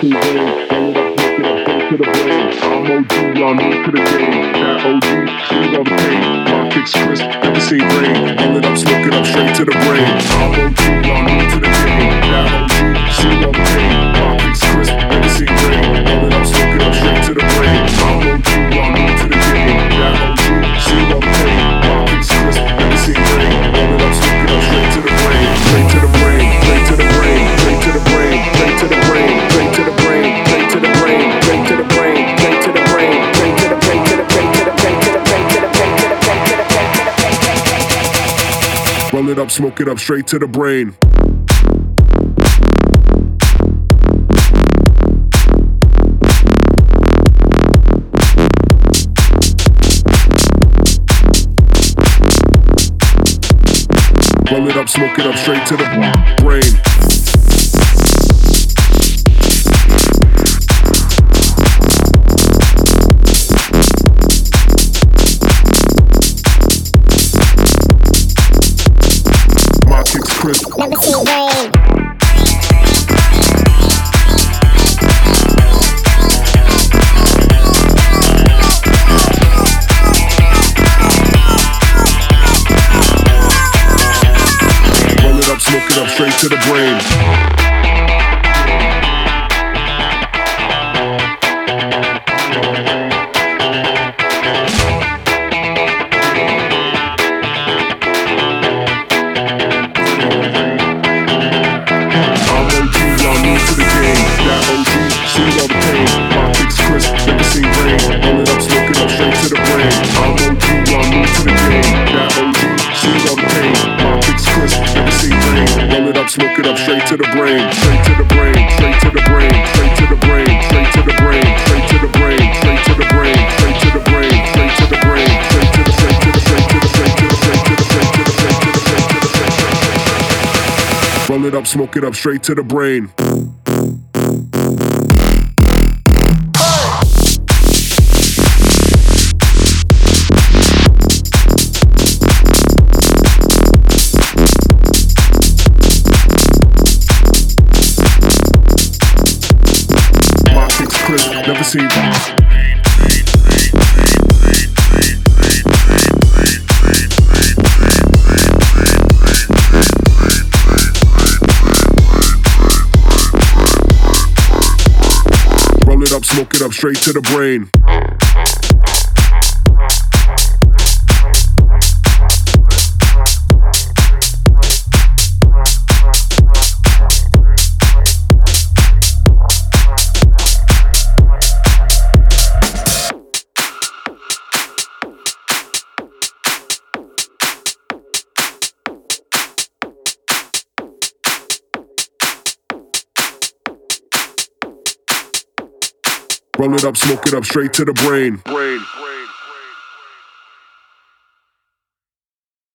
see rain. Roll up, it up, straight to the brain. I'm OG, y'all new to the game. That OG, all the pain. My kicks crisp, never seen rain. It up, smoke it up, straight to the brain. I'm OG, Roll it up, smoke it up, straight to the brain. Roll it up, smoke it up, straight to the brain. Smoke it up, straight to the brain. Up, smoke it up, straight to the brain. Straight to the brain, straight to the brain, straight to the brain, straight to the brain, straight to the brain, straight to the brain, straight to the brain, straight to the brain, straight to the straight to the straight to the straight to the straight to the straight to the straight to the straight to the straight to the Roll it up, smoke it up, straight to the brain. Never seen. Roll it up, smoke it up, straight to the brain. Roll it up, smoke it up, straight to the brain. Brain.